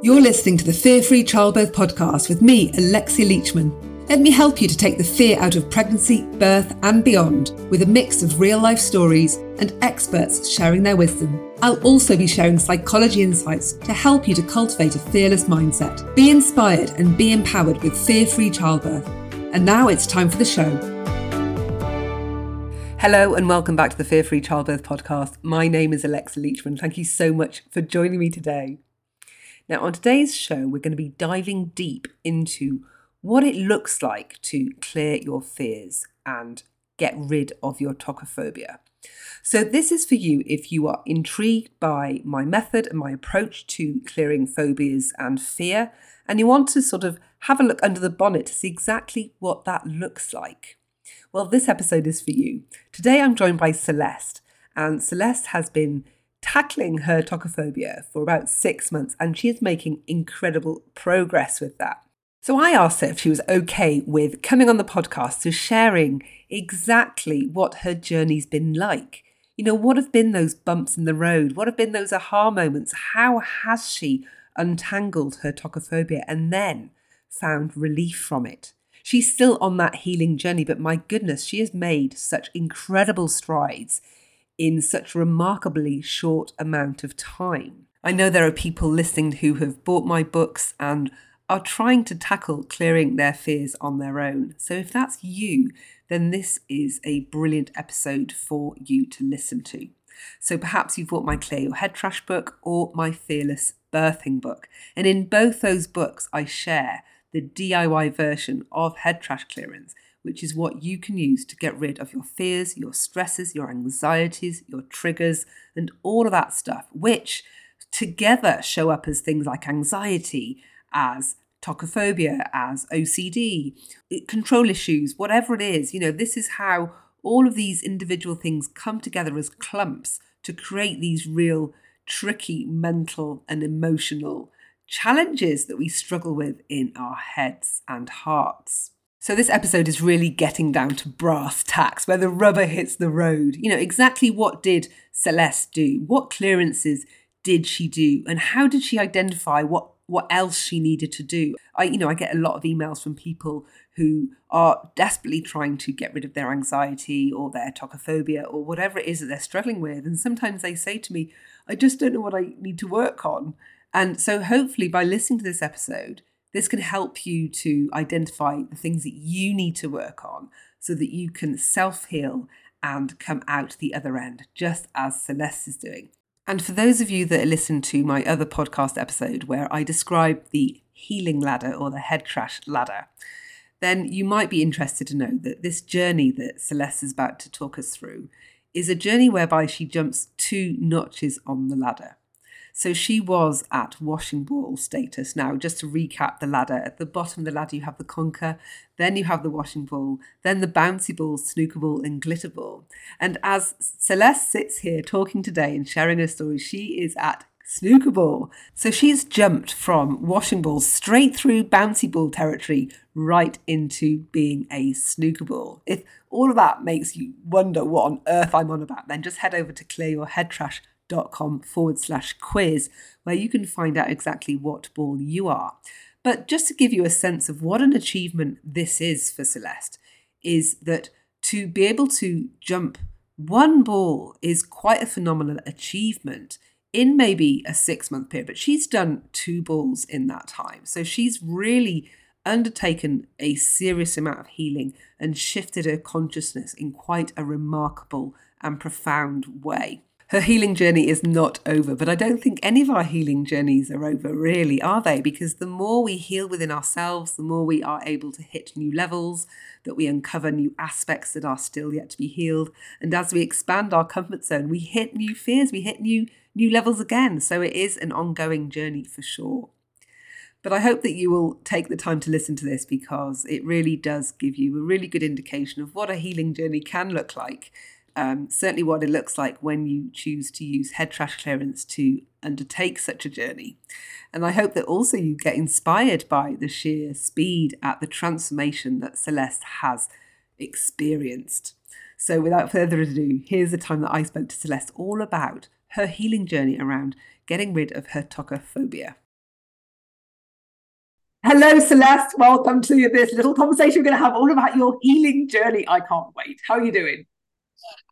You're listening to the Fear Free Childbirth podcast with me, Alexia Leachman. Let me help you to take the fear out of pregnancy, birth, and beyond with a mix of real life stories and experts sharing their wisdom. I'll also be sharing psychology insights to help you to cultivate a fearless mindset. Be inspired and be empowered with fear free childbirth. And now it's time for the show. Hello and welcome back to the Fear Free Childbirth podcast. My name is Alexia Leachman. Thank you so much for joining me today. Now, on today's show, we're going to be diving deep into what it looks like to clear your fears and get rid of your tokophobia. So, this is for you if you are intrigued by my method and my approach to clearing phobias and fear, and you want to sort of have a look under the bonnet to see exactly what that looks like. Well, this episode is for you. Today, I'm joined by Celeste, and Celeste has been tackling her tokophobia for about six months, and she is making incredible progress with that. So I asked her if she was okay with coming on the podcast to sharing exactly what her journey's been like. You know, what have been those bumps in the road? What have been those aha moments? How has she untangled her tokophobia and then found relief from it? She's still on that healing journey, but my goodness, she has made such incredible strides in such remarkably short amount of time. I know there are people listening who have bought my books and are trying to tackle clearing their fears on their own. So if that's you, then this is a brilliant episode for you to listen to. So perhaps you've bought my Clear Your Head Trash book or my Fearless Birthing book. And in both those books, I share the DIY version of head trash clearance which is what you can use to get rid of your fears, your stresses, your anxieties, your triggers, and all of that stuff, which together show up as things like anxiety, as tokophobia, as OCD, control issues, whatever it is. You know, this is how all of these individual things come together as clumps to create these real tricky mental and emotional challenges that we struggle with in our heads and hearts. So, this episode is really getting down to brass tacks, where the rubber hits the road. You know, exactly what did Celeste do? What clearances did she do? And how did she identify what, what else she needed to do? I, you know, I get a lot of emails from people who are desperately trying to get rid of their anxiety or their tokophobia or whatever it is that they're struggling with. And sometimes they say to me, I just don't know what I need to work on. And so, hopefully, by listening to this episode, this can help you to identify the things that you need to work on so that you can self heal and come out the other end, just as Celeste is doing. And for those of you that listen to my other podcast episode where I describe the healing ladder or the head trash ladder, then you might be interested to know that this journey that Celeste is about to talk us through is a journey whereby she jumps two notches on the ladder. So she was at washing ball status. Now, just to recap the ladder, at the bottom of the ladder, you have the conker, then you have the washing ball, then the bouncy ball, snooker ball, and glitter ball. And as Celeste sits here talking today and sharing her story, she is at snooker ball. So she's jumped from washing ball straight through bouncy ball territory right into being a snooker ball. If all of that makes you wonder what on earth I'm on about, then just head over to Clear Com forward slash quiz, where you can find out exactly what ball you are. But just to give you a sense of what an achievement this is for Celeste, is that to be able to jump one ball is quite a phenomenal achievement in maybe a six month period, but she's done two balls in that time. So she's really undertaken a serious amount of healing and shifted her consciousness in quite a remarkable and profound way her healing journey is not over. But I don't think any of our healing journeys are over, really, are they? Because the more we heal within ourselves, the more we are able to hit new levels, that we uncover new aspects that are still yet to be healed. And as we expand our comfort zone, we hit new fears, we hit new new levels again. So it is an ongoing journey for sure. But I hope that you will take the time to listen to this because it really does give you a really good indication of what a healing journey can look like um, certainly what it looks like when you choose to use head trash clearance to undertake such a journey. And I hope that also you get inspired by the sheer speed at the transformation that Celeste has experienced. So, without further ado, here's the time that I spoke to Celeste all about her healing journey around getting rid of her tokophobia. Hello, Celeste. Welcome to this little conversation we're going to have all about your healing journey. I can't wait. How are you doing?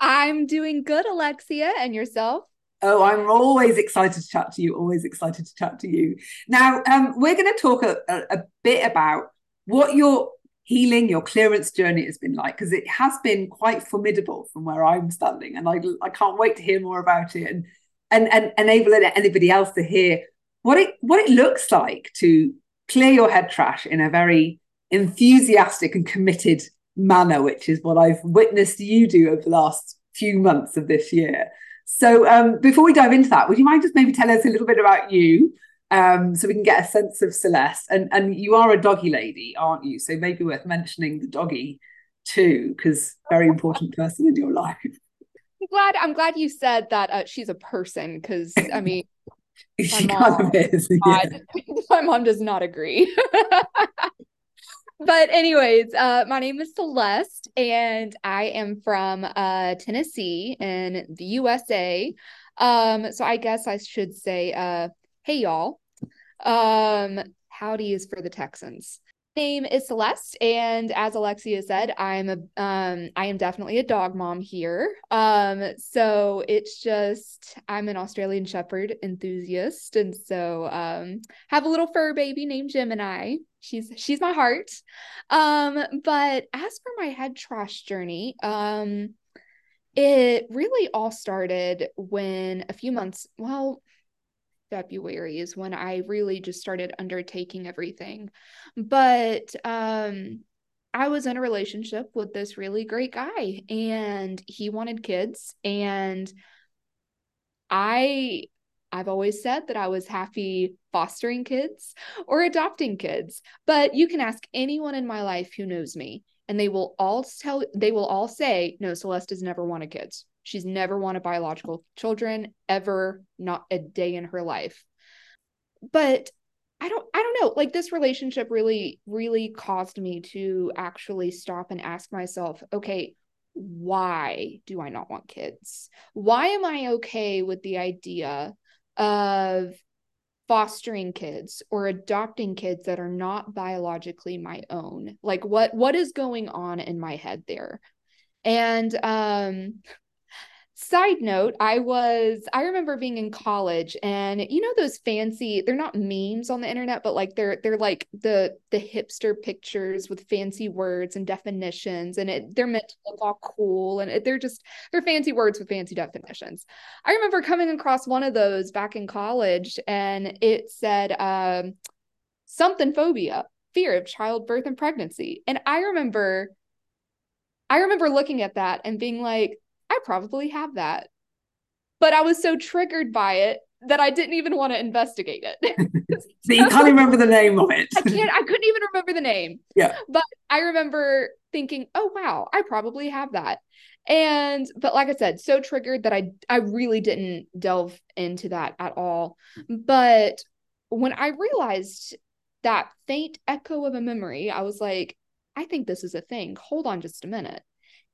I'm doing good, Alexia. And yourself? Oh, I'm always excited to chat to you. Always excited to chat to you. Now, um, we're going to talk a, a, a bit about what your healing, your clearance journey has been like, because it has been quite formidable from where I'm standing, and I, I can't wait to hear more about it and and and enable anybody else to hear what it what it looks like to clear your head trash in a very enthusiastic and committed manner, which is what I've witnessed you do over the last few months of this year. So, um, before we dive into that, would you mind just maybe tell us a little bit about you, um, so we can get a sense of Celeste? And and you are a doggy lady, aren't you? So maybe worth mentioning the doggy too, because very important person in your life. I'm glad I'm glad you said that uh, she's a person, because I mean. she mom, kind of is. Yeah. my mom does not agree. but anyways, uh, my name is Celeste, and I am from uh, Tennessee in the USA. Um, so I guess I should say, uh, hey y'all. Um, howdy is for the Texans name is Celeste, and as Alexia said, I'm a um I am definitely a dog mom here. Um, so it's just I'm an Australian Shepherd enthusiast, and so um have a little fur baby named Gemini. She's she's my heart. Um, but as for my head trash journey, um, it really all started when a few months, well, February is when I really just started undertaking everything. But um I was in a relationship with this really great guy and he wanted kids and I I've always said that I was happy fostering kids or adopting kids, but you can ask anyone in my life who knows me and they will all tell they will all say no Celeste has never wanted kids. She's never wanted biological children ever, not a day in her life. But I don't I don't know, like this relationship really really caused me to actually stop and ask myself, okay, why do I not want kids? Why am I okay with the idea of fostering kids or adopting kids that are not biologically my own? Like what what is going on in my head there? And um side note i was i remember being in college and you know those fancy they're not memes on the internet but like they're they're like the the hipster pictures with fancy words and definitions and it they're meant to look all cool and it, they're just they're fancy words with fancy definitions. I remember coming across one of those back in college and it said um something phobia fear of childbirth and pregnancy. And i remember i remember looking at that and being like I probably have that. But I was so triggered by it that I didn't even want to investigate it. so you can't remember the name of it. I can't I couldn't even remember the name. Yeah. But I remember thinking, "Oh wow, I probably have that." And but like I said, so triggered that I I really didn't delve into that at all. But when I realized that faint echo of a memory, I was like, I think this is a thing. Hold on just a minute.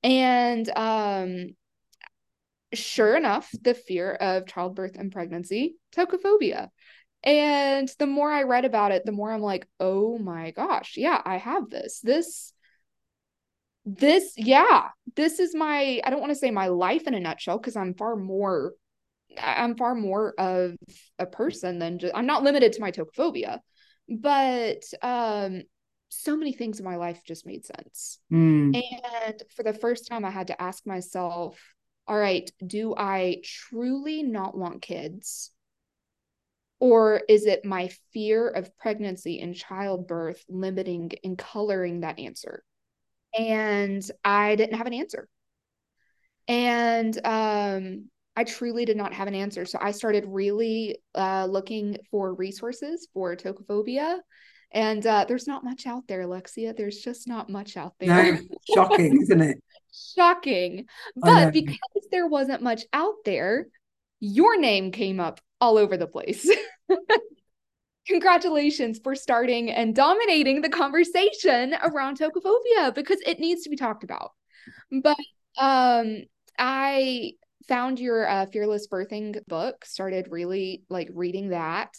And um sure enough, the fear of childbirth and pregnancy, tokophobia. And the more I read about it, the more I'm like, oh my gosh, yeah, I have this. This, this, yeah, this is my, I don't want to say my life in a nutshell because I'm far more, I'm far more of a person than just, I'm not limited to my tokophobia, but um, so many things in my life just made sense. Mm. And for the first time, I had to ask myself, all right, do I truly not want kids? Or is it my fear of pregnancy and childbirth limiting and coloring that answer? And I didn't have an answer. And um, I truly did not have an answer. So I started really uh, looking for resources for tokophobia. And uh, there's not much out there, Alexia. There's just not much out there. No, shocking, isn't it? Shocking. But because there wasn't much out there, your name came up all over the place. Congratulations for starting and dominating the conversation around tokophobia because it needs to be talked about. But um I found your uh, fearless birthing book, started really like reading that,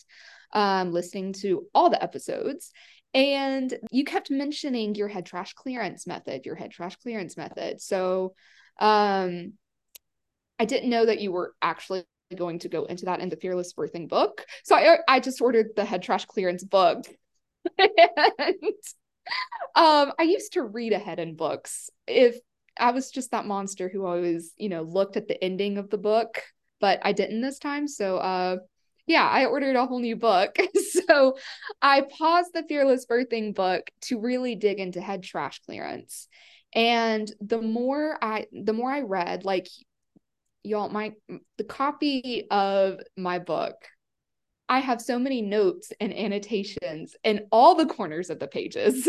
um listening to all the episodes And you kept mentioning your head trash clearance method, your head trash clearance method. So um I didn't know that you were actually going to go into that in the Fearless Birthing book. So I I just ordered the head trash clearance book. and um I used to read ahead in books. If I was just that monster who always, you know, looked at the ending of the book, but I didn't this time. So uh yeah, I ordered a whole new book. so I paused the Fearless Birthing book to really dig into head trash clearance. And the more I the more I read, like y'all, my the copy of my book, I have so many notes and annotations in all the corners of the pages.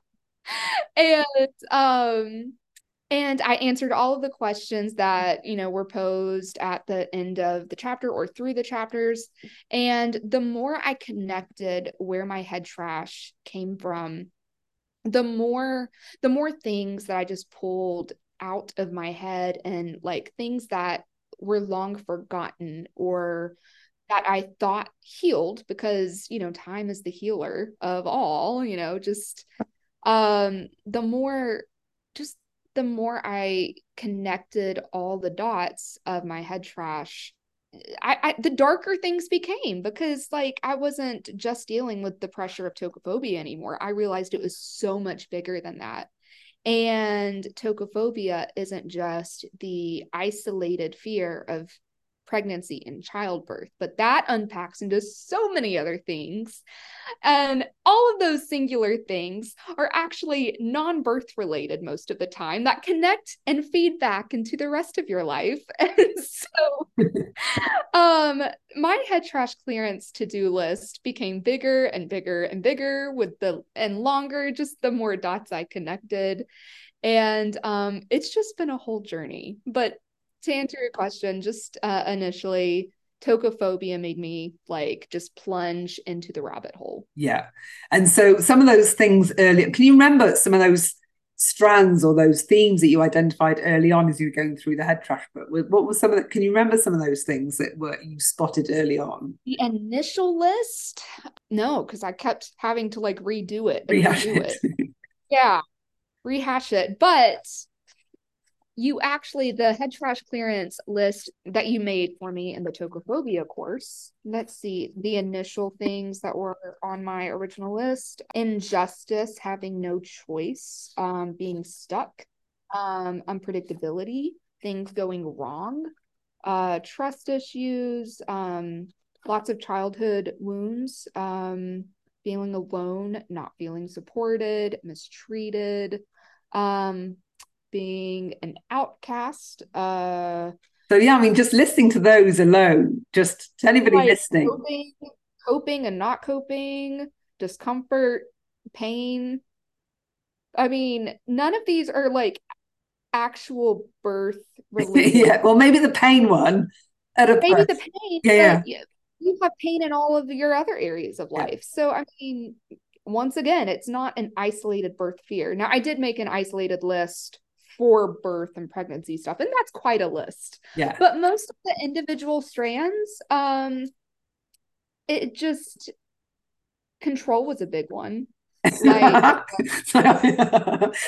and um and I answered all of the questions that, you know, were posed at the end of the chapter or through the chapters. And the more I connected where my head trash came from, the more the more things that I just pulled out of my head and like things that were long forgotten or that I thought healed because, you know, time is the healer of all, you know, just um the more the more I connected all the dots of my head trash, I, I, the darker things became because like I wasn't just dealing with the pressure of tokophobia anymore. I realized it was so much bigger than that. And tokophobia isn't just the isolated fear of pregnancy and childbirth, but that unpacks into so many other things. And all of those singular things are actually non birth related most of the time that connect and feed back into the rest of your life. And so, um, my head trash clearance to do list became bigger and bigger and bigger with the and longer, just the more dots I connected. And um, it's just been a whole journey. But to answer your question, just uh, initially, tokophobia made me like just plunge into the rabbit hole. Yeah. And so some of those things earlier, can you remember some of those strands or those themes that you identified early on as you were going through the head trash book? What was some of the, can you remember some of those things that were you spotted early on? The initial list? No, because I kept having to like redo it and redo it. it. yeah. Rehash it. But you actually the head trash clearance list that you made for me in the tokophobia course let's see the initial things that were on my original list injustice having no choice um being stuck um unpredictability things going wrong uh trust issues um lots of childhood wounds um feeling alone not feeling supported mistreated um being an outcast. Uh, so yeah, I mean, just listening to those alone, just to anybody like listening, coping, coping and not coping, discomfort, pain. I mean, none of these are like actual birth related. yeah, well, maybe the pain one. At a maybe birth. the pain. Yeah, yeah. You have pain in all of your other areas of life. Yeah. So I mean, once again, it's not an isolated birth fear. Now, I did make an isolated list for birth and pregnancy stuff and that's quite a list. Yeah. But most of the individual strands um it just control was a big one. Like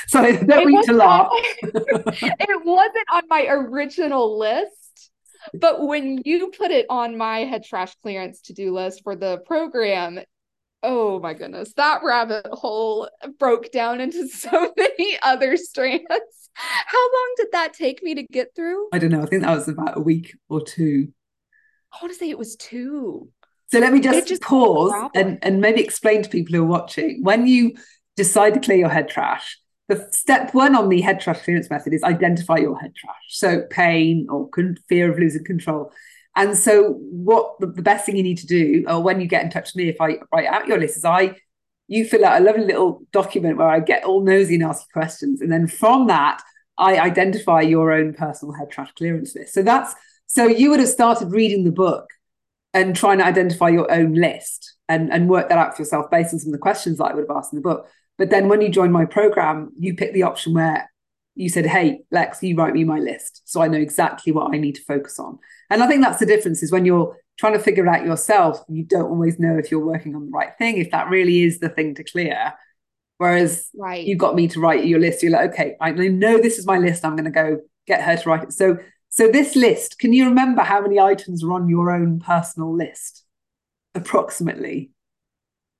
sorry don't mean to laugh. it wasn't on my original list but when you put it on my head trash clearance to-do list for the program oh my goodness that rabbit hole broke down into so many other strands how long did that take me to get through? I don't know. I think that was about a week or two. I want to say it was two. So let me just, just pause and, and maybe explain to people who are watching. When you decide to clear your head trash, the step one on the head trash clearance method is identify your head trash. So pain or fear of losing control. And so what the, the best thing you need to do, or when you get in touch with me, if I write out your list, is I you fill out a lovely little document where I get all nosy and ask questions. And then from that, I identify your own personal head trash clearance list. So that's so you would have started reading the book and trying to identify your own list and, and work that out for yourself based on some of the questions that I would have asked in the book. But then when you joined my program, you picked the option where you said, Hey, Lex, you write me my list. So I know exactly what I need to focus on. And I think that's the difference is when you're trying to figure out yourself, you don't always know if you're working on the right thing, if that really is the thing to clear. Whereas right. you got me to write your list. You're like, okay, I know this is my list. I'm going to go get her to write it. So, so this list, can you remember how many items are on your own personal list, approximately?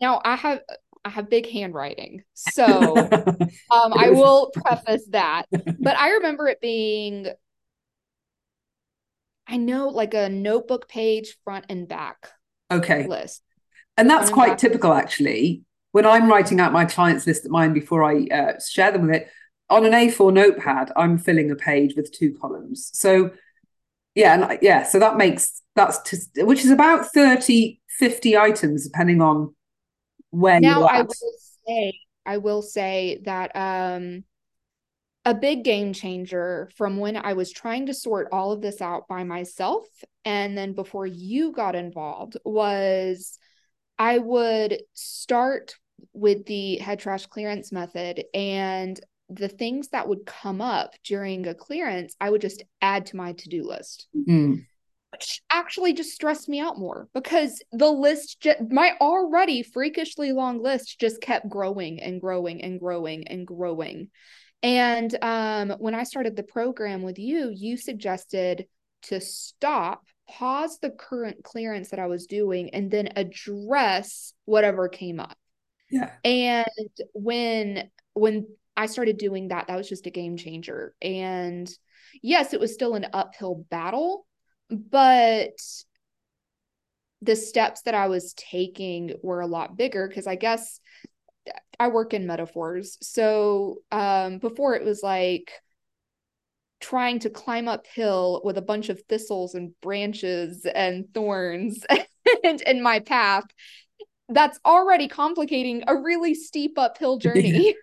Now I have I have big handwriting, so um, I will preface that. But I remember it being, I know, like a notebook page, front and back. Okay. List. And that's quite typical, actually when I'm writing out my clients list at mine before I uh, share them with it, on an A4 notepad, I'm filling a page with two columns. So yeah, and I, yeah, so that makes that's to, which is about 30, 50 items depending on where now, you're at. I will say, I will say that um a big game changer from when I was trying to sort all of this out by myself and then before you got involved was I would start with the head trash clearance method and the things that would come up during a clearance, I would just add to my to do list. Mm. Which actually just stressed me out more because the list, my already freakishly long list, just kept growing and growing and growing and growing. And um, when I started the program with you, you suggested to stop pause the current clearance that I was doing and then address whatever came up. Yeah. And when when I started doing that, that was just a game changer. And yes, it was still an uphill battle, but the steps that I was taking were a lot bigger because I guess I work in metaphors. So um before it was like trying to climb uphill with a bunch of thistles and branches and thorns and in my path that's already complicating a really steep uphill journey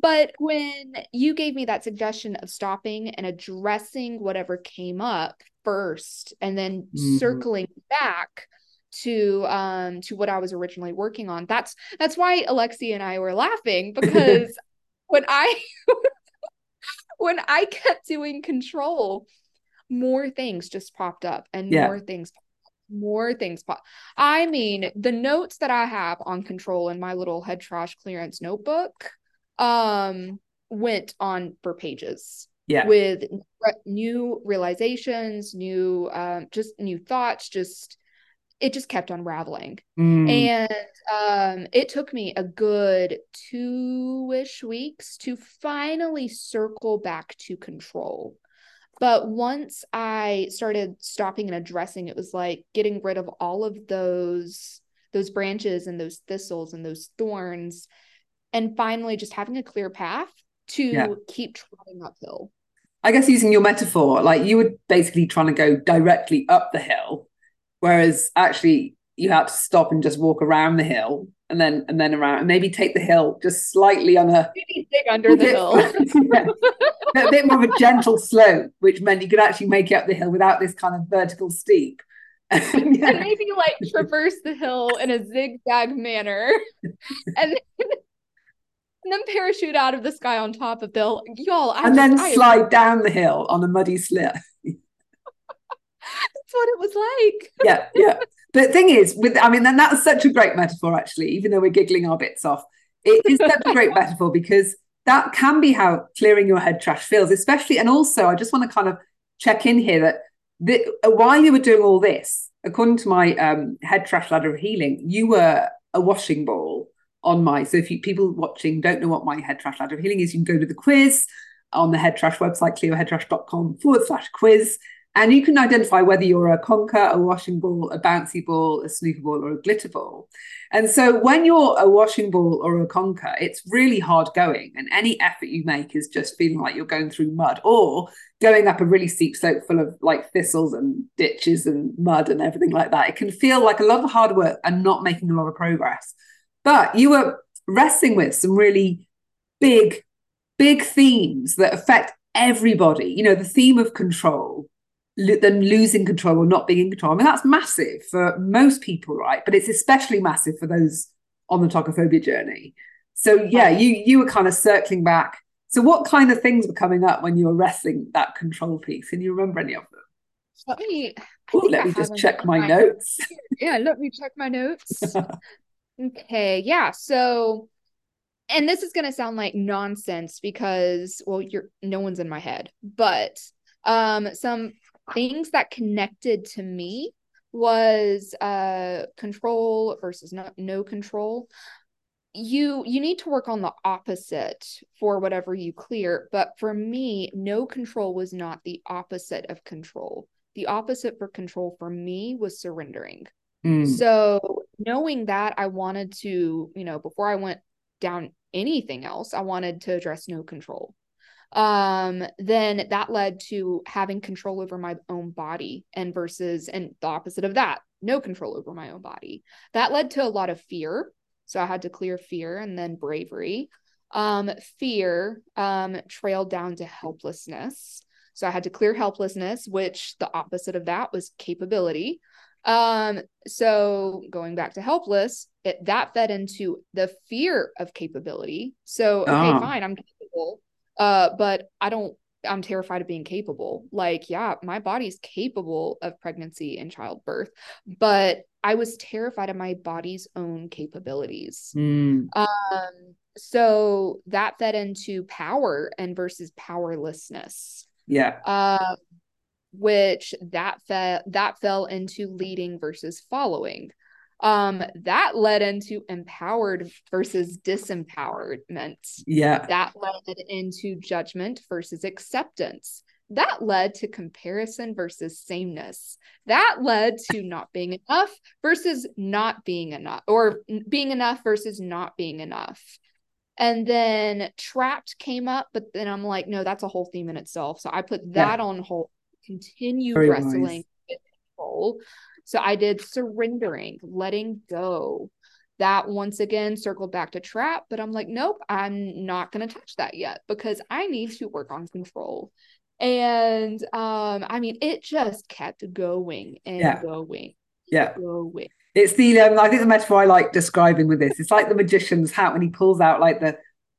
but when you gave me that suggestion of stopping and addressing whatever came up first and then mm-hmm. circling back to um to what I was originally working on that's that's why Alexia and I were laughing because when I when I kept doing control, more things just popped up and yeah. more things more things pop. I mean, the notes that I have on control in my little head trash clearance notebook um went on for pages. Yeah. With new realizations, new um just new thoughts, just it just kept unraveling. Mm. And um, it took me a good two ish weeks to finally circle back to control. But once I started stopping and addressing, it was like getting rid of all of those those branches and those thistles and those thorns and finally just having a clear path to yeah. keep trotting uphill. I guess using your metaphor, like you were basically trying to go directly up the hill Whereas actually you had to stop and just walk around the hill and then and then around and maybe take the hill just slightly on a maybe dig under the hill. a bit more of a gentle slope, which meant you could actually make it up the hill without this kind of vertical steep. yeah. And maybe like traverse the hill in a zigzag manner. and then, and then parachute out of the sky on top of the hill. Y'all, I and just, then I slide down the hill on a muddy slip what it was like. yeah, yeah. The thing is, with I mean, and that's such a great metaphor, actually, even though we're giggling our bits off. It is such a great metaphor because that can be how clearing your head trash feels, especially. And also, I just want to kind of check in here that the, while you were doing all this, according to my um, head trash ladder of healing, you were a washing ball on my. So if you people watching don't know what my head trash ladder of healing is, you can go to the quiz on the head trash website, clearheadtrash.com forward slash quiz. And you can identify whether you're a conker, a washing ball, a bouncy ball, a snooker ball, or a glitter ball. And so when you're a washing ball or a conker, it's really hard going. And any effort you make is just feeling like you're going through mud or going up a really steep slope full of like thistles and ditches and mud and everything like that. It can feel like a lot of hard work and not making a lot of progress. But you were wrestling with some really big, big themes that affect everybody. You know, the theme of control them losing control or not being in control. I mean, that's massive for most people, right? But it's especially massive for those on the tokophobia journey. So yeah, you you were kind of circling back. So what kind of things were coming up when you were wrestling that control piece? Can you remember any of them? let me Ooh, let me just check my notes. yeah, let me check my notes. okay, yeah. So and this is going to sound like nonsense because well you're no one's in my head but um some things that connected to me was uh control versus no, no control. You you need to work on the opposite for whatever you clear but for me no control was not the opposite of control. The opposite for control for me was surrendering. Mm. so knowing that i wanted to you know before i went down anything else i wanted to address no control um then that led to having control over my own body and versus and the opposite of that no control over my own body. That led to a lot of fear. So i had to clear fear and then bravery. Um fear um trailed down to helplessness. So i had to clear helplessness which the opposite of that was capability. Um so going back to helpless it that fed into the fear of capability. So okay oh. fine i'm capable uh, but I don't I'm terrified of being capable. Like, yeah, my body's capable of pregnancy and childbirth, but I was terrified of my body's own capabilities. Mm. Um, so that fed into power and versus powerlessness. Yeah. Uh, which that fell that fell into leading versus following um that led into empowered versus disempowerment. Yeah. That led into judgment versus acceptance. That led to comparison versus sameness. That led to not being enough versus not being enough or being enough versus not being enough. And then trapped came up but then i'm like no that's a whole theme in itself. So i put that yeah. on hold continue Very wrestling with control so I did surrendering, letting go. That once again circled back to trap, but I'm like, nope, I'm not going to touch that yet because I need to work on control. And um, I mean, it just kept going and yeah. going. Yeah. Going. It's the um, I think the metaphor I like describing with this. It's like the magician's hat when he pulls out like the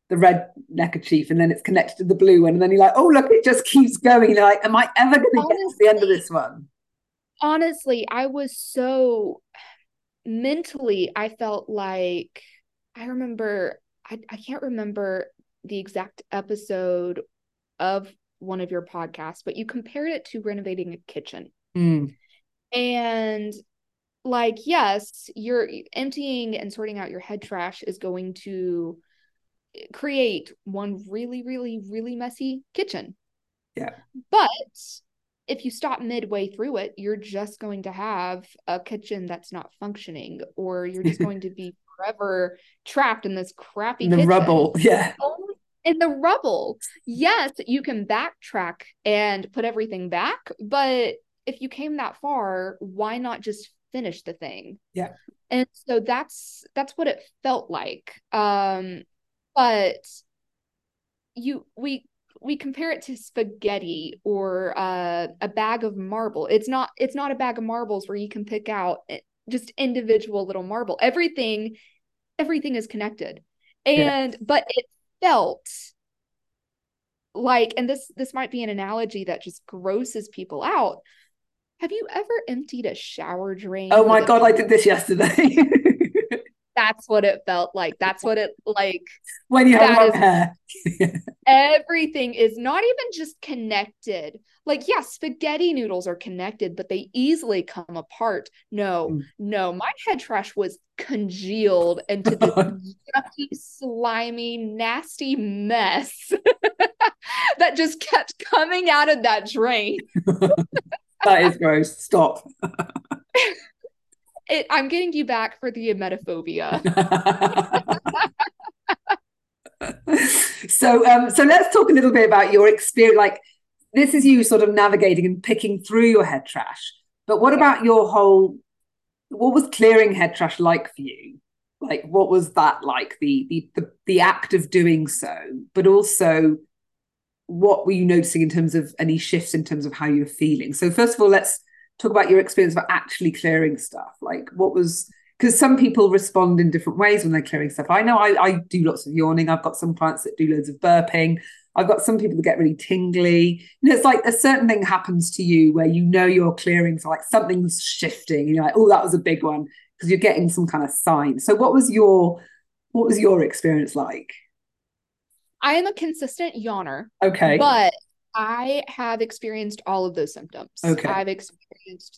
the red neckerchief and then it's connected to the blue one, and then you're like, oh look, it just keeps going. You're like, am I ever going to get to the end of this one? Honestly, I was so mentally, I felt like I remember, I, I can't remember the exact episode of one of your podcasts, but you compared it to renovating a kitchen. Mm. And like, yes, you're emptying and sorting out your head trash is going to create one really, really, really messy kitchen. Yeah. But if you stop midway through it, you're just going to have a kitchen that's not functioning, or you're just going to be forever trapped in this crappy in the kitchen. rubble. Yeah. In the rubble. Yes, you can backtrack and put everything back, but if you came that far, why not just finish the thing? Yeah. And so that's that's what it felt like. Um, but you we we compare it to spaghetti or uh, a bag of marble. It's not it's not a bag of marbles where you can pick out eh, just individual little marble. Everything everything is connected. And yeah. but it felt like and this this might be an analogy that just grosses people out. Have you ever emptied a shower drain? Oh my god, I did this yesterday. that's what it felt like. That's what it like when you have hair. everything is not even just connected. Like, yeah, spaghetti noodles are connected, but they easily come apart. No, mm. no, my head trash was congealed into the yucky, slimy, nasty mess that just kept coming out of that drain. that is gross. Stop it, I'm getting you back for the emetophobia. so, um, so let's talk a little bit about your experience. Like, this is you sort of navigating and picking through your head trash. But what about your whole? What was clearing head trash like for you? Like, what was that like? The the the, the act of doing so, but also what were you noticing in terms of any shifts in terms of how you're feeling? So, first of all, let's talk about your experience of actually clearing stuff. Like what was because some people respond in different ways when they're clearing stuff. I know I, I do lots of yawning. I've got some clients that do loads of burping. I've got some people that get really tingly. You know, it's like a certain thing happens to you where you know you're clearing, so like something's shifting, and you're like, oh, that was a big one because you're getting some kind of sign. So, what was your what was your experience like? I am a consistent yawner. Okay. But I have experienced all of those symptoms. Okay. I've experienced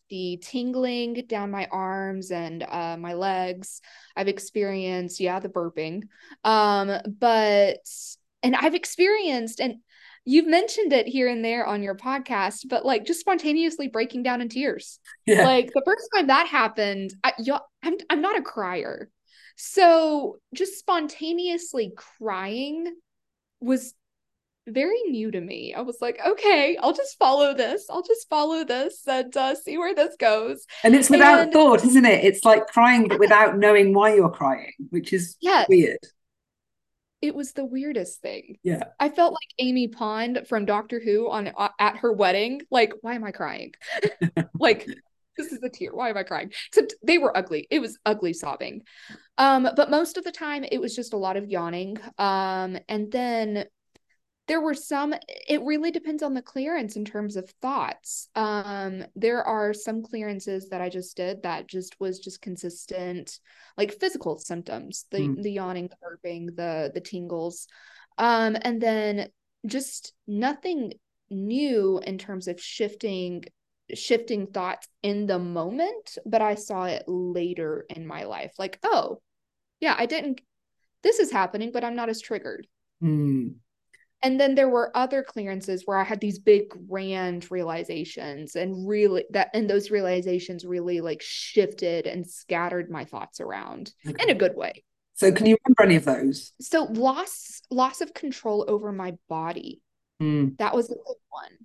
the tingling down my arms and uh, my legs. I've experienced, yeah, the burping. Um, but and I've experienced and you've mentioned it here and there on your podcast, but like just spontaneously breaking down in tears. Yeah. Like the first time that happened, I, I'm I'm not a crier, so just spontaneously crying was very new to me. I was like, okay, I'll just follow this. I'll just follow this and uh, see where this goes. And it's without and, thought, isn't it? It's like crying, but without knowing why you're crying, which is yeah. weird. It was the weirdest thing. Yeah. I felt like Amy Pond from Doctor Who on uh, at her wedding. Like, why am I crying? like, this is a tear. Why am I crying? Except they were ugly. It was ugly sobbing. Um, but most of the time it was just a lot of yawning. Um, and then there were some it really depends on the clearance in terms of thoughts. Um there are some clearances that i just did that just was just consistent like physical symptoms the mm. the yawning the burping the the tingles. Um and then just nothing new in terms of shifting shifting thoughts in the moment but i saw it later in my life. Like oh yeah i didn't this is happening but i'm not as triggered. Mm and then there were other clearances where i had these big grand realizations and really that and those realizations really like shifted and scattered my thoughts around okay. in a good way. So can you remember any of those? So loss loss of control over my body. Mm. that was a big one.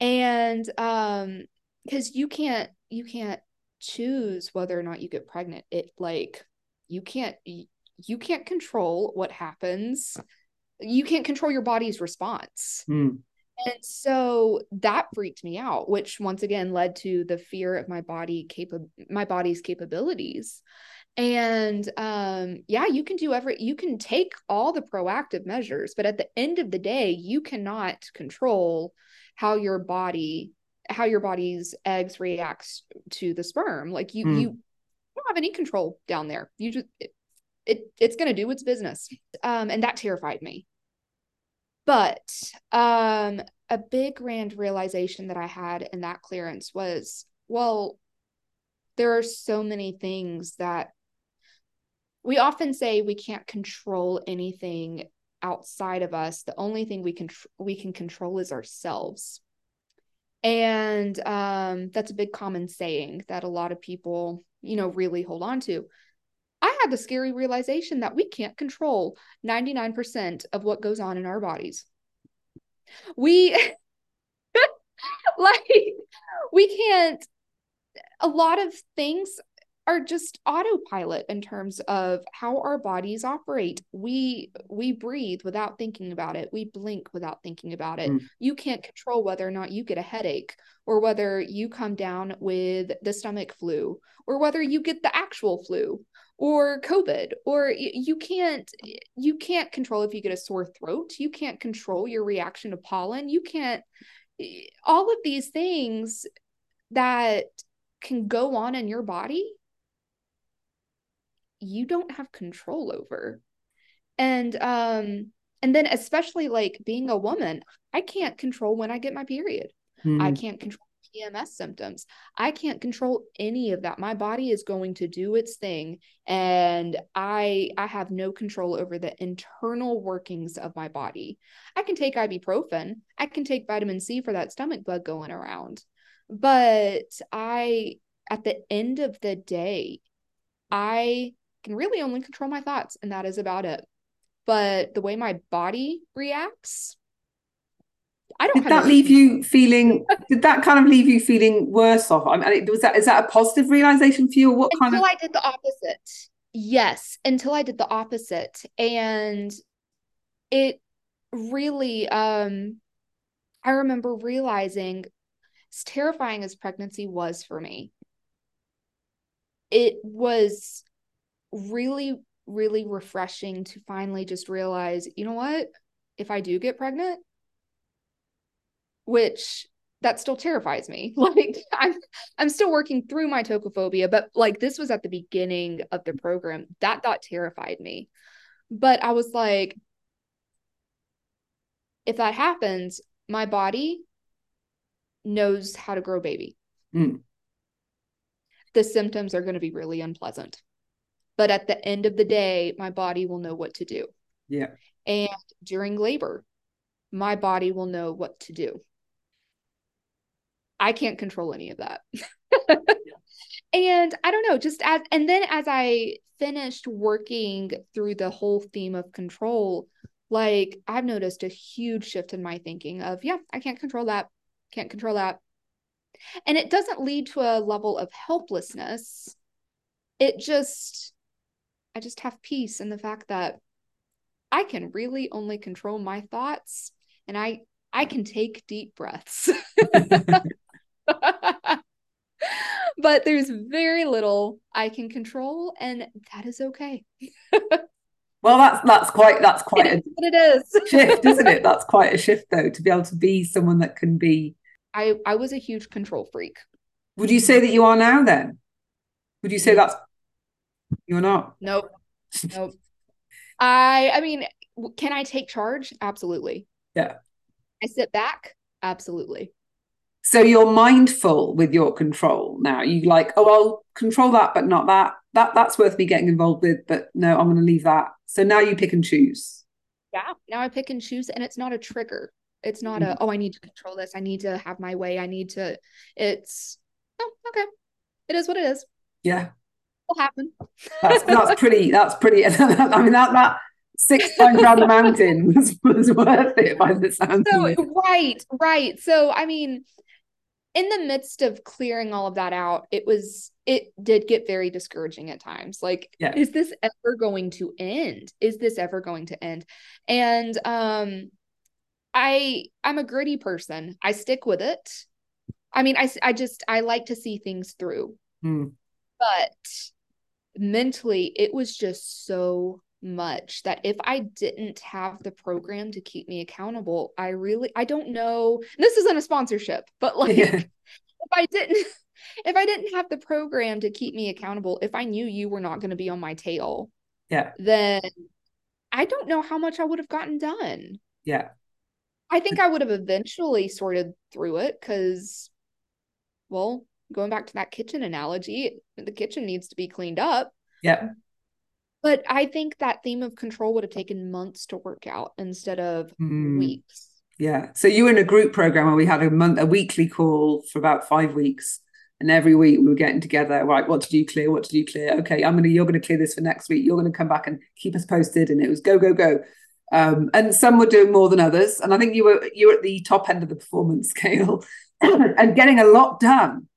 And um because you can't you can't choose whether or not you get pregnant. It like you can't you can't control what happens you can't control your body's response. Mm. And so that freaked me out, which once again led to the fear of my body capa- my body's capabilities. And um yeah, you can do every you can take all the proactive measures, but at the end of the day, you cannot control how your body how your body's eggs reacts to the sperm. Like you mm. you don't have any control down there. You just it, it it's going to do its business. Um and that terrified me. But um, a big grand realization that I had in that clearance was well, there are so many things that we often say we can't control anything outside of us. The only thing we can we can control is ourselves. And um, that's a big common saying that a lot of people, you know, really hold on to. Had the scary realization that we can't control 99% of what goes on in our bodies. We like we can't a lot of things are just autopilot in terms of how our bodies operate. We we breathe without thinking about it. We blink without thinking about it. Mm. You can't control whether or not you get a headache or whether you come down with the stomach flu or whether you get the actual flu or covid or you can't you can't control if you get a sore throat you can't control your reaction to pollen you can't all of these things that can go on in your body you don't have control over and um and then especially like being a woman i can't control when i get my period mm. i can't control PMS symptoms. I can't control any of that. My body is going to do its thing and I I have no control over the internal workings of my body. I can take ibuprofen, I can take vitamin C for that stomach bug going around. But I at the end of the day, I can really only control my thoughts and that is about it. But the way my body reacts, I don't. Did that leave you feeling? did that kind of leave you feeling worse off? I mean, was that is that a positive realization for you? Or what until kind of? I did the opposite. Yes, until I did the opposite, and it really. um I remember realizing, as terrifying as pregnancy was for me, it was really, really refreshing to finally just realize, you know what? if I do get pregnant, which that still terrifies me. Like I'm I'm still working through my tokophobia, but like this was at the beginning of the program. That thought terrified me. But I was like if that happens, my body knows how to grow baby. Mm. The symptoms are going to be really unpleasant. But at the end of the day, my body will know what to do. Yeah. And during labor, my body will know what to do. I can't control any of that. and I don't know, just as, and then as I finished working through the whole theme of control, like I've noticed a huge shift in my thinking of, yeah, I can't control that, can't control that. And it doesn't lead to a level of helplessness. It just, I just have peace in the fact that I can really only control my thoughts and I I can take deep breaths. but there's very little I can control, and that is okay. well, that's that's quite that's quite it a what it is. shift, isn't it? That's quite a shift, though, to be able to be someone that can be. I I was a huge control freak. Would you say that you are now? Then, would you say that's you're not? Nope. Nope. I I mean, can I take charge? Absolutely. Yeah. I sit back. Absolutely. So you're mindful with your control now. You like, oh, I'll control that, but not that. That that's worth me getting involved with, but no, I'm going to leave that. So now you pick and choose. Yeah. Now I pick and choose, and it's not a trigger. It's not mm-hmm. a oh, I need to control this. I need to have my way. I need to. It's oh, okay. It is what it is. Yeah. Will happen. That's that's pretty. That's pretty. I mean that that six times around the mountain was, was worth it by the sound. So right, right. So I mean, in the midst of clearing all of that out, it was it did get very discouraging at times. Like, yeah. is this ever going to end? Is this ever going to end? And um I I'm a gritty person. I stick with it. I mean, I I just I like to see things through. Mm. But mentally, it was just so much that if I didn't have the program to keep me accountable, I really I don't know. This isn't a sponsorship, but like yeah. if I didn't if I didn't have the program to keep me accountable, if I knew you were not going to be on my tail, yeah, then I don't know how much I would have gotten done. Yeah. I think I would have eventually sorted through it because well, going back to that kitchen analogy, the kitchen needs to be cleaned up. Yeah. But I think that theme of control would have taken months to work out instead of mm. weeks. Yeah. So you were in a group program where we had a month, a weekly call for about five weeks. And every week we were getting together, right? What did you clear? What did you clear? Okay, I'm gonna, you're gonna clear this for next week. You're gonna come back and keep us posted. And it was go, go, go. Um, and some were doing more than others. And I think you were you were at the top end of the performance scale and getting a lot done.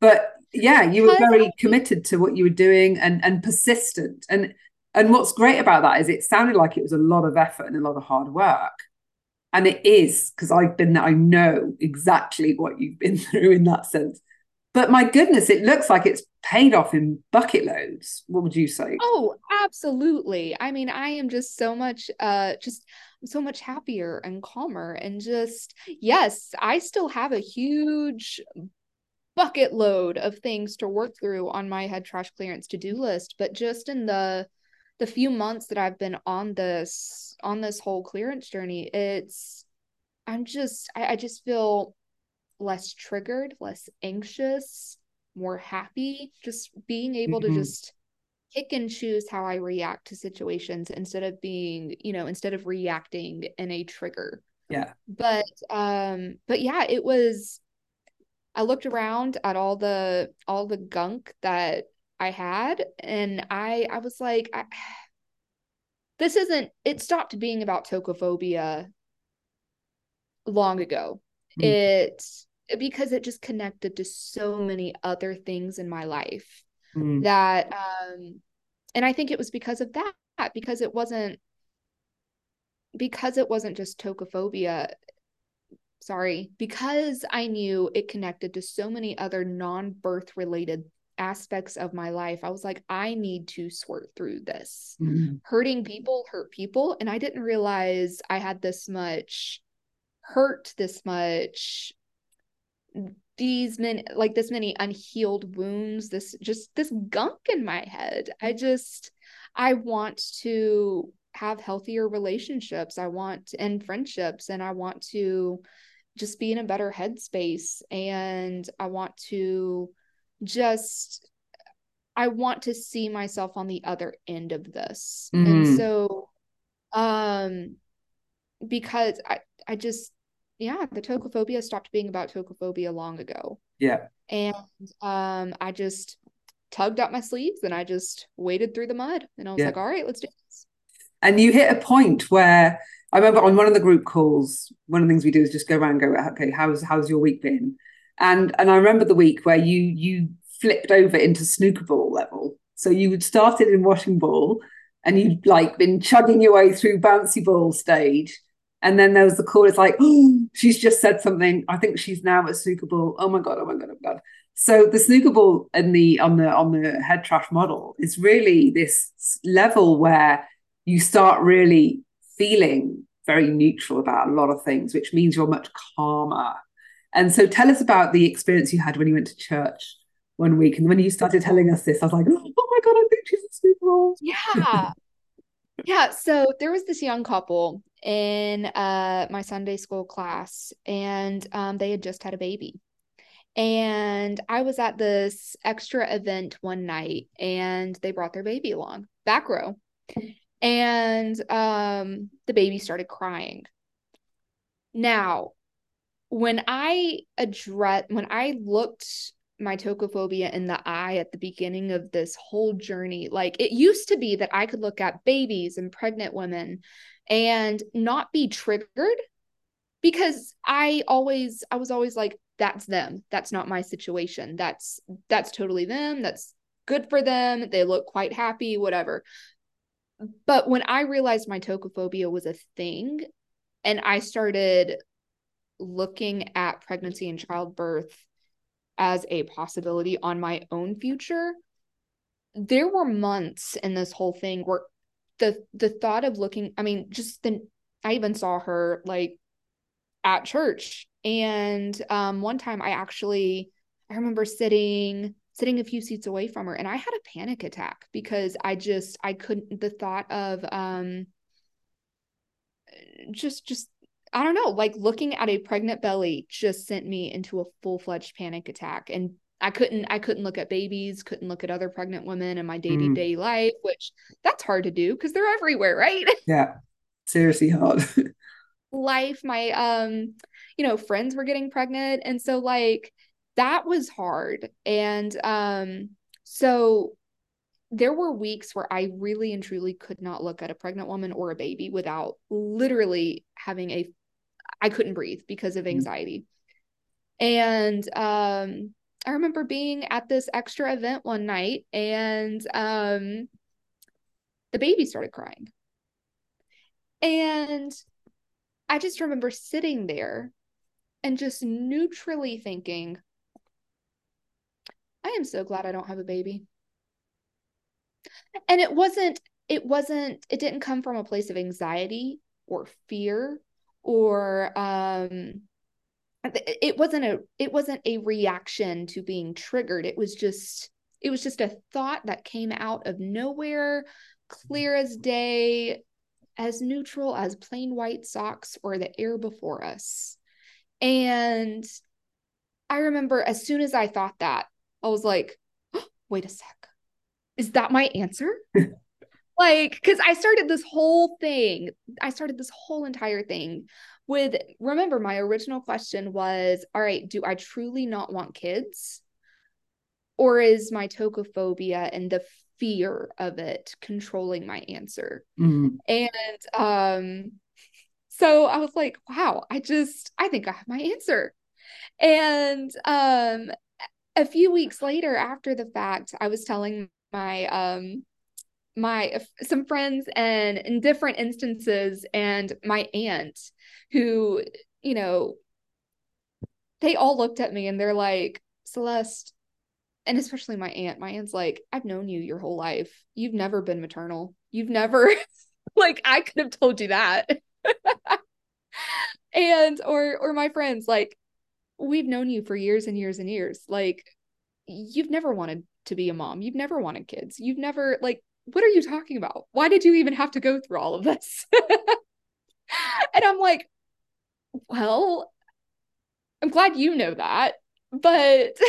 But yeah, you were very committed to what you were doing and and persistent. And and what's great about that is it sounded like it was a lot of effort and a lot of hard work. And it is, because I've been there, I know exactly what you've been through in that sense. But my goodness, it looks like it's paid off in bucket loads. What would you say? Oh, absolutely. I mean, I am just so much uh just so much happier and calmer and just yes, I still have a huge bucket load of things to work through on my head trash clearance to-do list, but just in the the few months that I've been on this on this whole clearance journey, it's I'm just I, I just feel less triggered, less anxious, more happy, just being able mm-hmm. to just pick and choose how I react to situations instead of being, you know, instead of reacting in a trigger. Yeah. But um but yeah, it was I looked around at all the all the gunk that I had and I I was like I, this isn't it stopped being about tokophobia long ago. Mm. It because it just connected to so many other things in my life mm. that um and I think it was because of that because it wasn't because it wasn't just tokophobia sorry because I knew it connected to so many other non-birth related aspects of my life, I was like, I need to sort through this. Mm. Hurting people hurt people. And I didn't realize I had this much hurt, this much, these many, like this many unhealed wounds, this just this gunk in my head. I just, I want to have healthier relationships. I want, and friendships, and I want to just be in a better headspace. And I want to, just I want to see myself on the other end of this. Mm-hmm. And so um because I I just yeah, the tokophobia stopped being about tokophobia long ago. Yeah. And um I just tugged up my sleeves and I just waded through the mud and I was yeah. like, all right, let's do this. And you hit a point where I remember on one of the group calls, one of the things we do is just go around and go, okay, how's how's your week been? And and I remember the week where you you flipped over into snooker ball level. So you had started in washing ball and you'd like been chugging your way through bouncy ball stage. And then there was the call, it's like, oh, she's just said something. I think she's now at snooker ball. Oh my God, oh my God, oh my God. So the snooker ball and the on the on the head trash model is really this level where you start really feeling very neutral about a lot of things, which means you're much calmer and so tell us about the experience you had when you went to church one week. And when you started telling us this, I was like, oh my God, I think she's a super old. Yeah. yeah. So there was this young couple in uh, my Sunday school class, and um, they had just had a baby. And I was at this extra event one night, and they brought their baby along, back row. And um, the baby started crying. Now, when I address when I looked my tokophobia in the eye at the beginning of this whole journey, like it used to be that I could look at babies and pregnant women and not be triggered because I always I was always like that's them. That's not my situation. That's that's totally them. That's good for them. They look quite happy, whatever. But when I realized my tokophobia was a thing and I started looking at pregnancy and childbirth as a possibility on my own future there were months in this whole thing where the the thought of looking i mean just the i even saw her like at church. And um one time i actually i remember sitting sitting a few seats away from her and i had a panic attack because i just i couldn't the thought of um just just I don't know, like looking at a pregnant belly just sent me into a full-fledged panic attack and I couldn't I couldn't look at babies, couldn't look at other pregnant women in my day-to-day mm. life, which that's hard to do because they're everywhere, right? Yeah. Seriously hard. life, my um, you know, friends were getting pregnant and so like that was hard. And um so there were weeks where I really and truly could not look at a pregnant woman or a baby without literally having a I couldn't breathe because of mm-hmm. anxiety. And um, I remember being at this extra event one night and um, the baby started crying. And I just remember sitting there and just neutrally thinking, I am so glad I don't have a baby. And it wasn't, it wasn't, it didn't come from a place of anxiety or fear or um it wasn't a it wasn't a reaction to being triggered. It was just it was just a thought that came out of nowhere clear as day as neutral as plain white socks or the air before us. And i remember as soon as i thought that i was like oh, wait a sec is that my answer? Like because i started this whole thing i started this whole entire thing with remember my original question was all right do i truly not want kids? Or is my tokophobia and the fear of it controlling my answer? Mm-hmm. and um so i was like wow i just i think i have my answer. And um a few weeks later after the fact i was telling my um my some friends and in different instances and my aunt who you know they all looked at me and they're like celeste and especially my aunt, my aunt's like, I've known you your whole life. You've never been maternal. You've never, like, I could have told you that. and, or, or my friends, like, we've known you for years and years and years. Like, you've never wanted to be a mom. You've never wanted kids. You've never, like, what are you talking about? Why did you even have to go through all of this? and I'm like, well, I'm glad you know that, but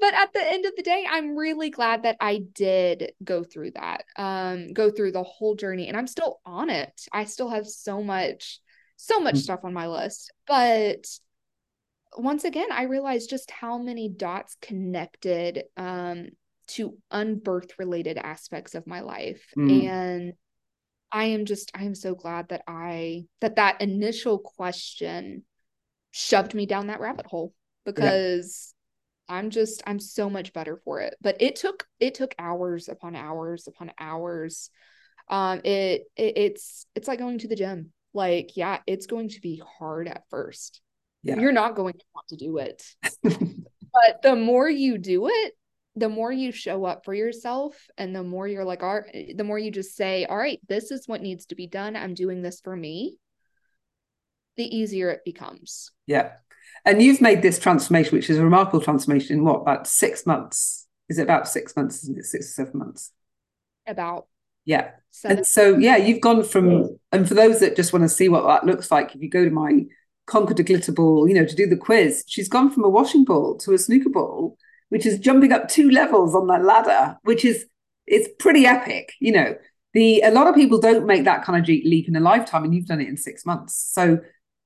but at the end of the day, I'm really glad that I did go through that. Um go through the whole journey and I'm still on it. I still have so much so much mm-hmm. stuff on my list. But once again, I realized just how many dots connected um to unbirth related aspects of my life mm. and I am just I am so glad that I that that initial question shoved me down that rabbit hole because yeah. I'm just I'm so much better for it. But it took it took hours upon hours upon hours. Um it, it it's it's like going to the gym. Like yeah, it's going to be hard at first. Yeah. You're not going to want to do it. but the more you do it, the more you show up for yourself and the more you're like all right, the more you just say all right this is what needs to be done. I'm doing this for me the easier it becomes. Yeah. And you've made this transformation which is a remarkable transformation in what about six months? Is it about six months isn't it? Six or seven months? About yeah. Seven. and so yeah you've gone from and for those that just want to see what that looks like if you go to my conquer the glitter ball you know to do the quiz she's gone from a washing ball to a snooker ball which is jumping up two levels on that ladder, which is it's pretty epic. You know, the a lot of people don't make that kind of leap in a lifetime, and you've done it in six months. So,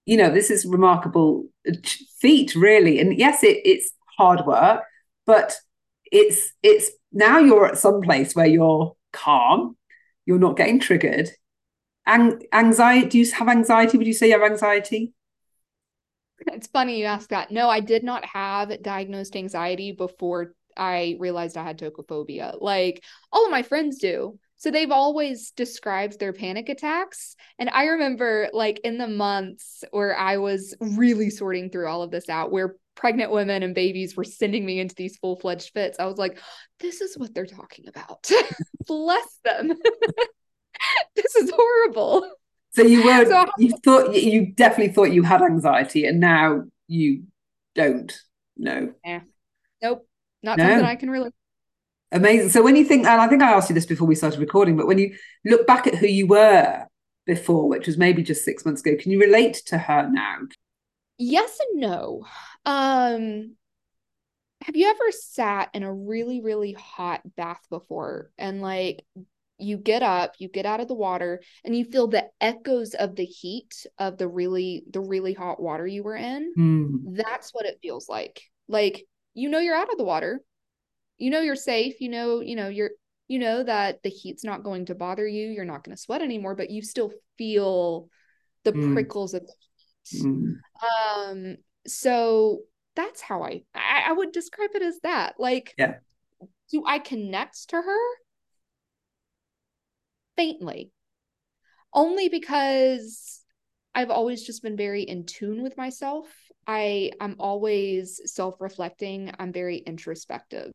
you know, this is remarkable uh, feat, really. And yes, it, it's hard work, but it's it's now you're at some place where you're calm, you're not getting triggered. Ang- anxiety? Do you have anxiety? Would you say you have anxiety? It's funny you ask that. No, I did not have diagnosed anxiety before I realized I had tokophobia. Like all of my friends do. So they've always described their panic attacks. And I remember, like, in the months where I was really sorting through all of this out, where pregnant women and babies were sending me into these full fledged fits, I was like, this is what they're talking about. Bless them. this is horrible. So you were so, you thought you definitely thought you had anxiety, and now you don't. No. Yeah. Nope. Not no. something I can really. Amazing. So when you think, and I think I asked you this before we started recording, but when you look back at who you were before, which was maybe just six months ago, can you relate to her now? Yes and no. Um, have you ever sat in a really, really hot bath before and like you get up you get out of the water and you feel the echoes of the heat of the really the really hot water you were in. Mm. that's what it feels like. Like you know you're out of the water. You know you're safe. You know you know you're you know that the heat's not going to bother you. You're not going to sweat anymore but you still feel the mm. prickles of the heat. Mm. um so that's how I, I i would describe it as that. Like yeah. do i connect to her faintly, only because I've always just been very in tune with myself. I I'm always self-reflecting. I'm very introspective.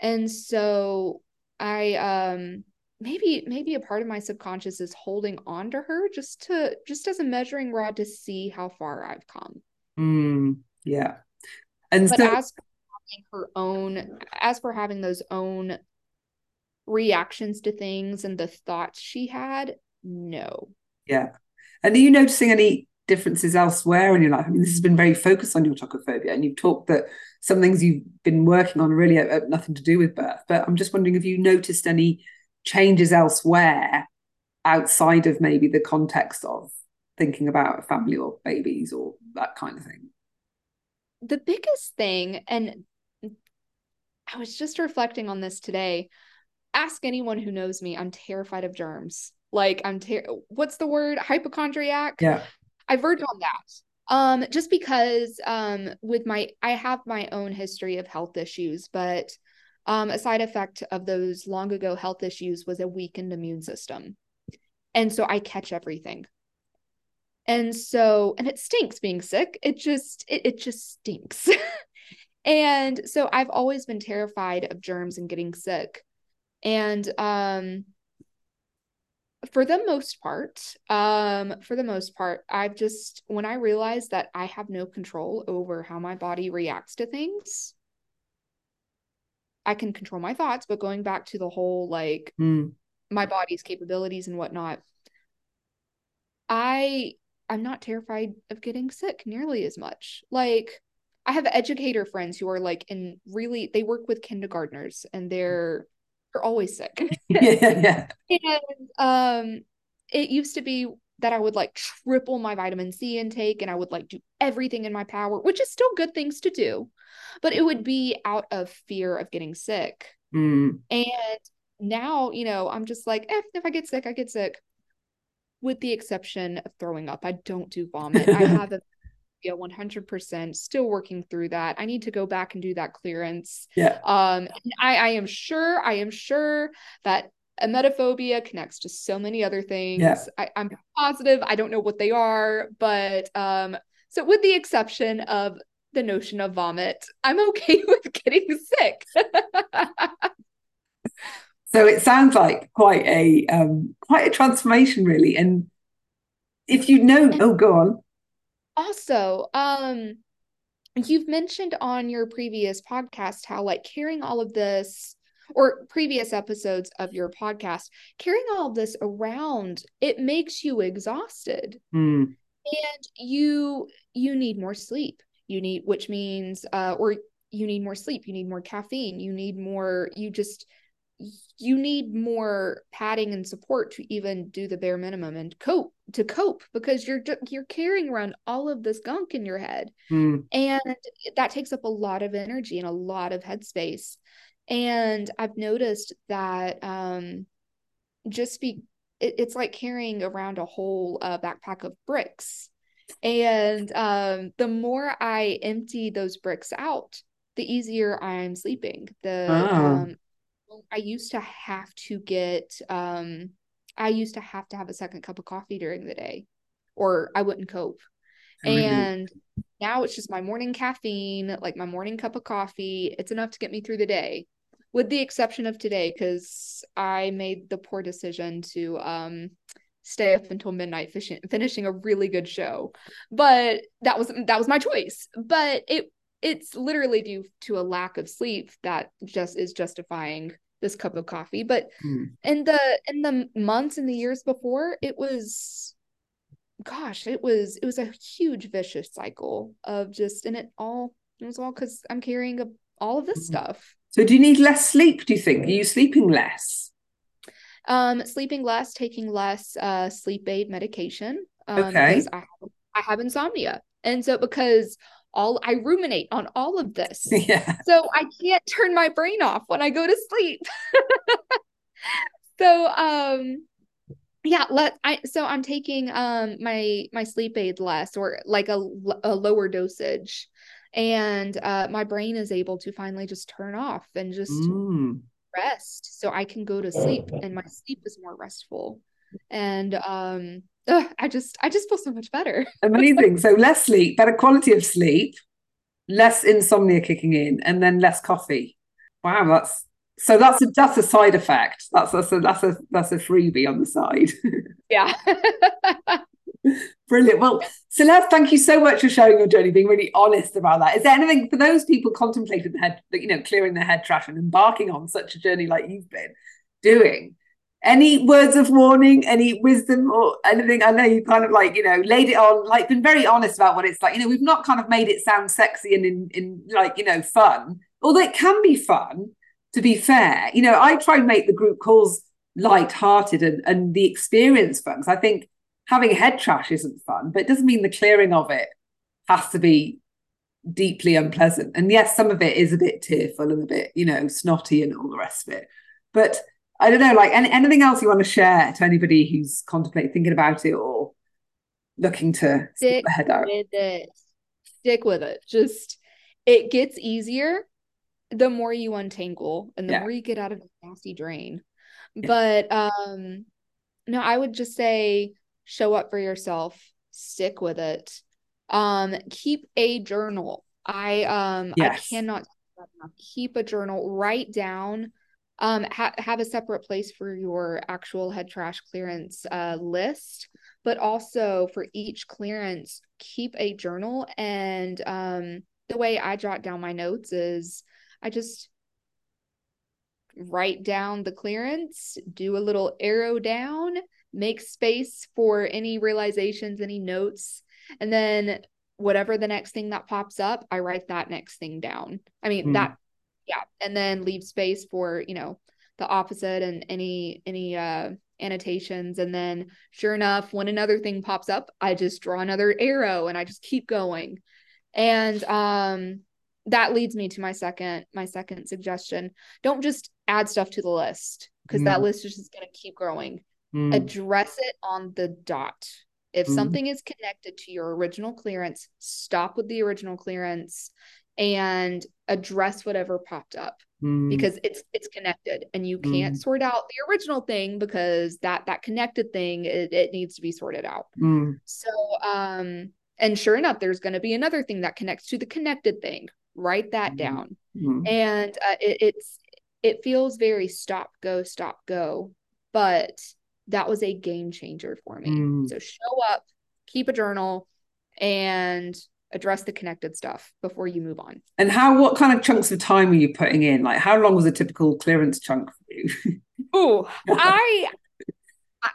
And so I um maybe maybe a part of my subconscious is holding on to her just to just as a measuring rod to see how far I've come. Mm, yeah. And but so- as for having her own as for having those own reactions to things and the thoughts she had, no. Yeah. And are you noticing any differences elsewhere in your life? I mean, this has been very focused on your tokophobia, and you've talked that some things you've been working on really have, have nothing to do with birth. But I'm just wondering if you noticed any changes elsewhere outside of maybe the context of thinking about family or babies or that kind of thing. The biggest thing, and I was just reflecting on this today ask anyone who knows me, I'm terrified of germs. Like I'm ter- what's the word? Hypochondriac. Yeah. I verge on that. Um, just because um with my I have my own history of health issues, but um a side effect of those long ago health issues was a weakened immune system. And so I catch everything. And so and it stinks being sick. It just it, it just stinks. And so I've always been terrified of germs and getting sick. And um for the most part, um, for the most part, I've just when I realized that I have no control over how my body reacts to things, I can control my thoughts, but going back to the whole like Mm. my body's capabilities and whatnot, I I'm not terrified of getting sick nearly as much. Like I have educator friends who are like in really they work with kindergartners and they're they're always sick. yeah, yeah. And um it used to be that I would like triple my vitamin C intake and I would like do everything in my power, which is still good things to do, but it would be out of fear of getting sick. Mm. And now, you know, I'm just like, eh, if I get sick, I get sick. With the exception of throwing up, I don't do vomit. I have a yeah, 100% still working through that. I need to go back and do that clearance. Yeah. Um, I, I am sure, I am sure that emetophobia connects to so many other things. Yeah. I, I'm positive. I don't know what they are, but um, so with the exception of the notion of vomit, I'm okay with getting sick. So it sounds like quite a um quite a transformation really. And if you know oh go on. Also, um, you've mentioned on your previous podcast how like carrying all of this or previous episodes of your podcast, carrying all of this around, it makes you exhausted. Mm. and you you need more sleep you need which means uh or you need more sleep you need more caffeine you need more you just you need more padding and support to even do the bare minimum and cope to cope because you're you're carrying around all of this gunk in your head Mm. and that takes up a lot of energy and a lot of headspace and i've noticed that um just be it, it's like carrying around a whole uh, backpack of bricks and um the more i empty those bricks out the easier i'm sleeping the Ah. um i used to have to get um i used to have to have a second cup of coffee during the day or i wouldn't cope and now it's just my morning caffeine, like my morning cup of coffee. It's enough to get me through the day, with the exception of today, because I made the poor decision to um stay up until midnight fishing, finishing a really good show. But that was that was my choice. But it it's literally due to a lack of sleep that just is justifying this cup of coffee. But Mm. in the in the months and the years before, it was gosh, it was it was a huge vicious cycle of just and it all it was all because I'm carrying a, all of this Mhm. stuff. So do you need less sleep, do you think? Are you sleeping less? Um, sleeping less, taking less uh sleep aid medication. Um, Okay. because I have, I have insomnia. And so because all I ruminate on all of this. yeah. so I can't turn my brain off when I go to sleep. so um yeah, let I so I'm taking um my my sleep aid less or like a, a lower dosage and uh my brain is able to finally just turn off and just Mm. rest so I can go to sleep and my sleep is more restful. And um ugh, I just I just feel so much better. Amazing. So less sleep, better quality of sleep, less insomnia kicking in, and then less coffee. Wow, that's so that's a that's a side effect. That's that's a that's a that's a freebie on the side. Yeah. Brilliant. Well, Celeste, thank you so much for sharing your journey, being really honest about that. Is there anything for those people contemplating the head, that you know, clearing their head trash and embarking on such a journey like you've been doing? Any words of warning, any wisdom or anything? I know you kind of like, you know, laid it on, like been very honest about what it's like. You know, we've not kind of made it sound sexy and in, in like, you know, fun, although it can be fun, to be fair. You know, I try and make the group calls light-hearted and, and the experience fun. Because I think having head trash isn't fun, but it doesn't mean the clearing of it has to be deeply unpleasant. And yes, some of it is a bit tearful and a bit, you know, snotty and all the rest of it. But I don't know, like any, anything else you want to share to anybody who's contemplating thinking about it or looking to stick head out? with it. Stick with it. Just it gets easier the more you untangle and the Yeah. more you get out of the nasty drain. Yeah. But um no, I would just say show up for yourself, stick with it. Um keep a journal. I um Yes. I cannot keep a journal. Write down. Um, ha- have a separate place for your actual head trash clearance uh, list, but also for each clearance, keep a journal. And um, the way I jot down my notes is I just write down the clearance, do a little arrow down, make space for any realizations, any notes, and then whatever the next thing that pops up, I write that next thing down. I mean, Mm. that yeah, and then leave space for, you know, the opposite and any any uh annotations. And then sure enough when another thing pops up i just draw another arrow and i just keep going. And um that leads me to my second my second suggestion. Don't just add stuff to the list because that Mm. list is just going to keep growing. Mm, address it on the dot. If Mhm. something is connected to your original clearance stop with the original clearance and address whatever popped up mm, because it's it's connected and you can't sort out the original thing because that that connected thing it, it needs to be sorted out. Mm, so um and sure enough there's going to be another thing that connects to the connected thing. Write that Mhm. down. Mm. and uh, it, it's it feels very stop go stop go but that was a game changer for me. Mm. so show up keep a journal and address the connected stuff before you move on And how? What kind of chunks of time were you putting in? Like, how long was a typical clearance chunk for you? Oh, I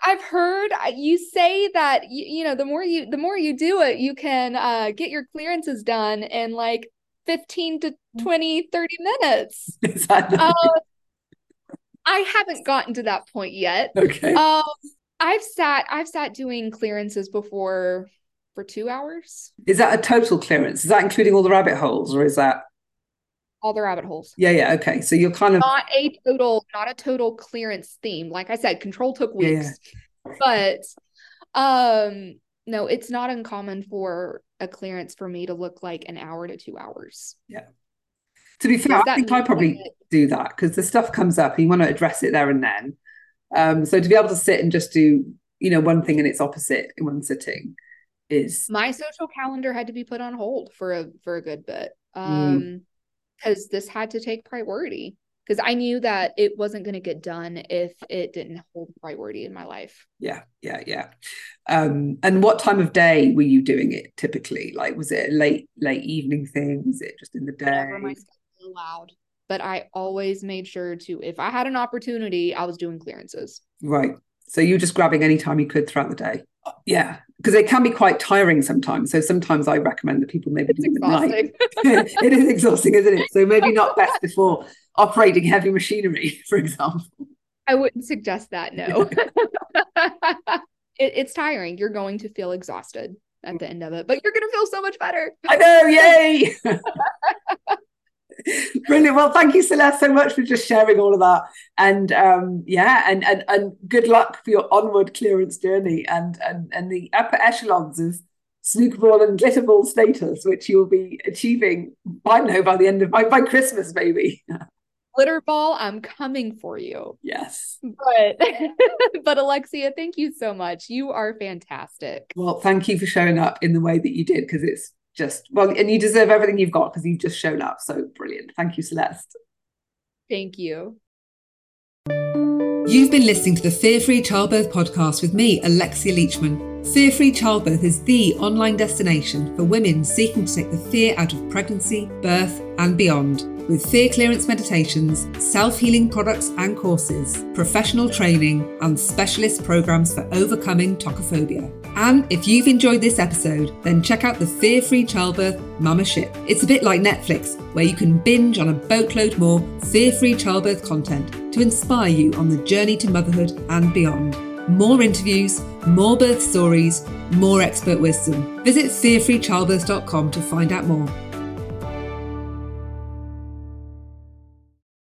I've heard you say that you, you know the more you the more you do it, you can uh get your clearances done in like 15 to 20 30 minutes. That Uh, I haven't gotten to that point yet. okay? Um I've sat I've sat doing clearances before for 2 hours. Is that a total clearance? Is that including all the rabbit holes, or is that? All the rabbit holes. Yeah, yeah. Okay, so you're kind of Not a total not a total clearance theme. Like I said, control took Yeah, yeah. weeks. But um no, it's not uncommon for a clearance for me to look like an hour to 2 hours. Yeah. To be fair. I think I probably that- do that because the stuff comes up and you want to address it there and then. Um, so to be able to sit and just do, you know, one thing and its opposite in one sitting is my social calendar had to be put on hold for a for a good bit Mm. um because this had to take priority because i knew that it wasn't going to get done if it didn't hold priority in my life yeah, yeah, yeah. Um, and what time of day were you doing it typically? Like, was it a late, late evening thing? Was it just in the day? whenever my schedule allowed but i always made sure to if i had an opportunity i was doing clearances Right. So you were just grabbing any time you could throughout the day. Yeah, because it can be quite tiring sometimes. So sometimes I recommend that people maybe it's do it exhausting it is exhausting, isn't it? So maybe not best before operating heavy machinery, for example. i wouldn't suggest that no it, it's tiring you're going to feel exhausted at the end of it but you're going to feel so much better I know, yay! Brilliant. Well, thank you, Celeste, so much for just sharing all of that. And um, yeah, and, and and good luck for your onward clearance journey and and and the upper echelons of snookerball and glitterball status, which you'll be achieving. I know by the end of by, by Christmas, maybe. glitter ball i'm coming for you yes. but but alexia thank you so much you are fantastic Well, thank you for showing up in the way that you did because it's just well, and you deserve everything you've got because you've just shown up. So brilliant. Thank you, Celeste. thank you You've been listening to the Fear Free Childbirth podcast with me, Alexia Leachman. Fear Free Childbirth is the online destination for women seeking to take the fear out of pregnancy, birth, and beyond. With fear clearance meditations, self healing products and courses, professional training, and specialist programs for overcoming tocophobia. And if you've enjoyed this episode, then check out the Fear Free Childbirth Mama Ship. It's a bit like Netflix, where you can binge on a boatload more fear free childbirth content to inspire you on the journey to motherhood and beyond. More interviews, more birth stories, more expert wisdom. Visit fearfreechildbirth.com to find out more.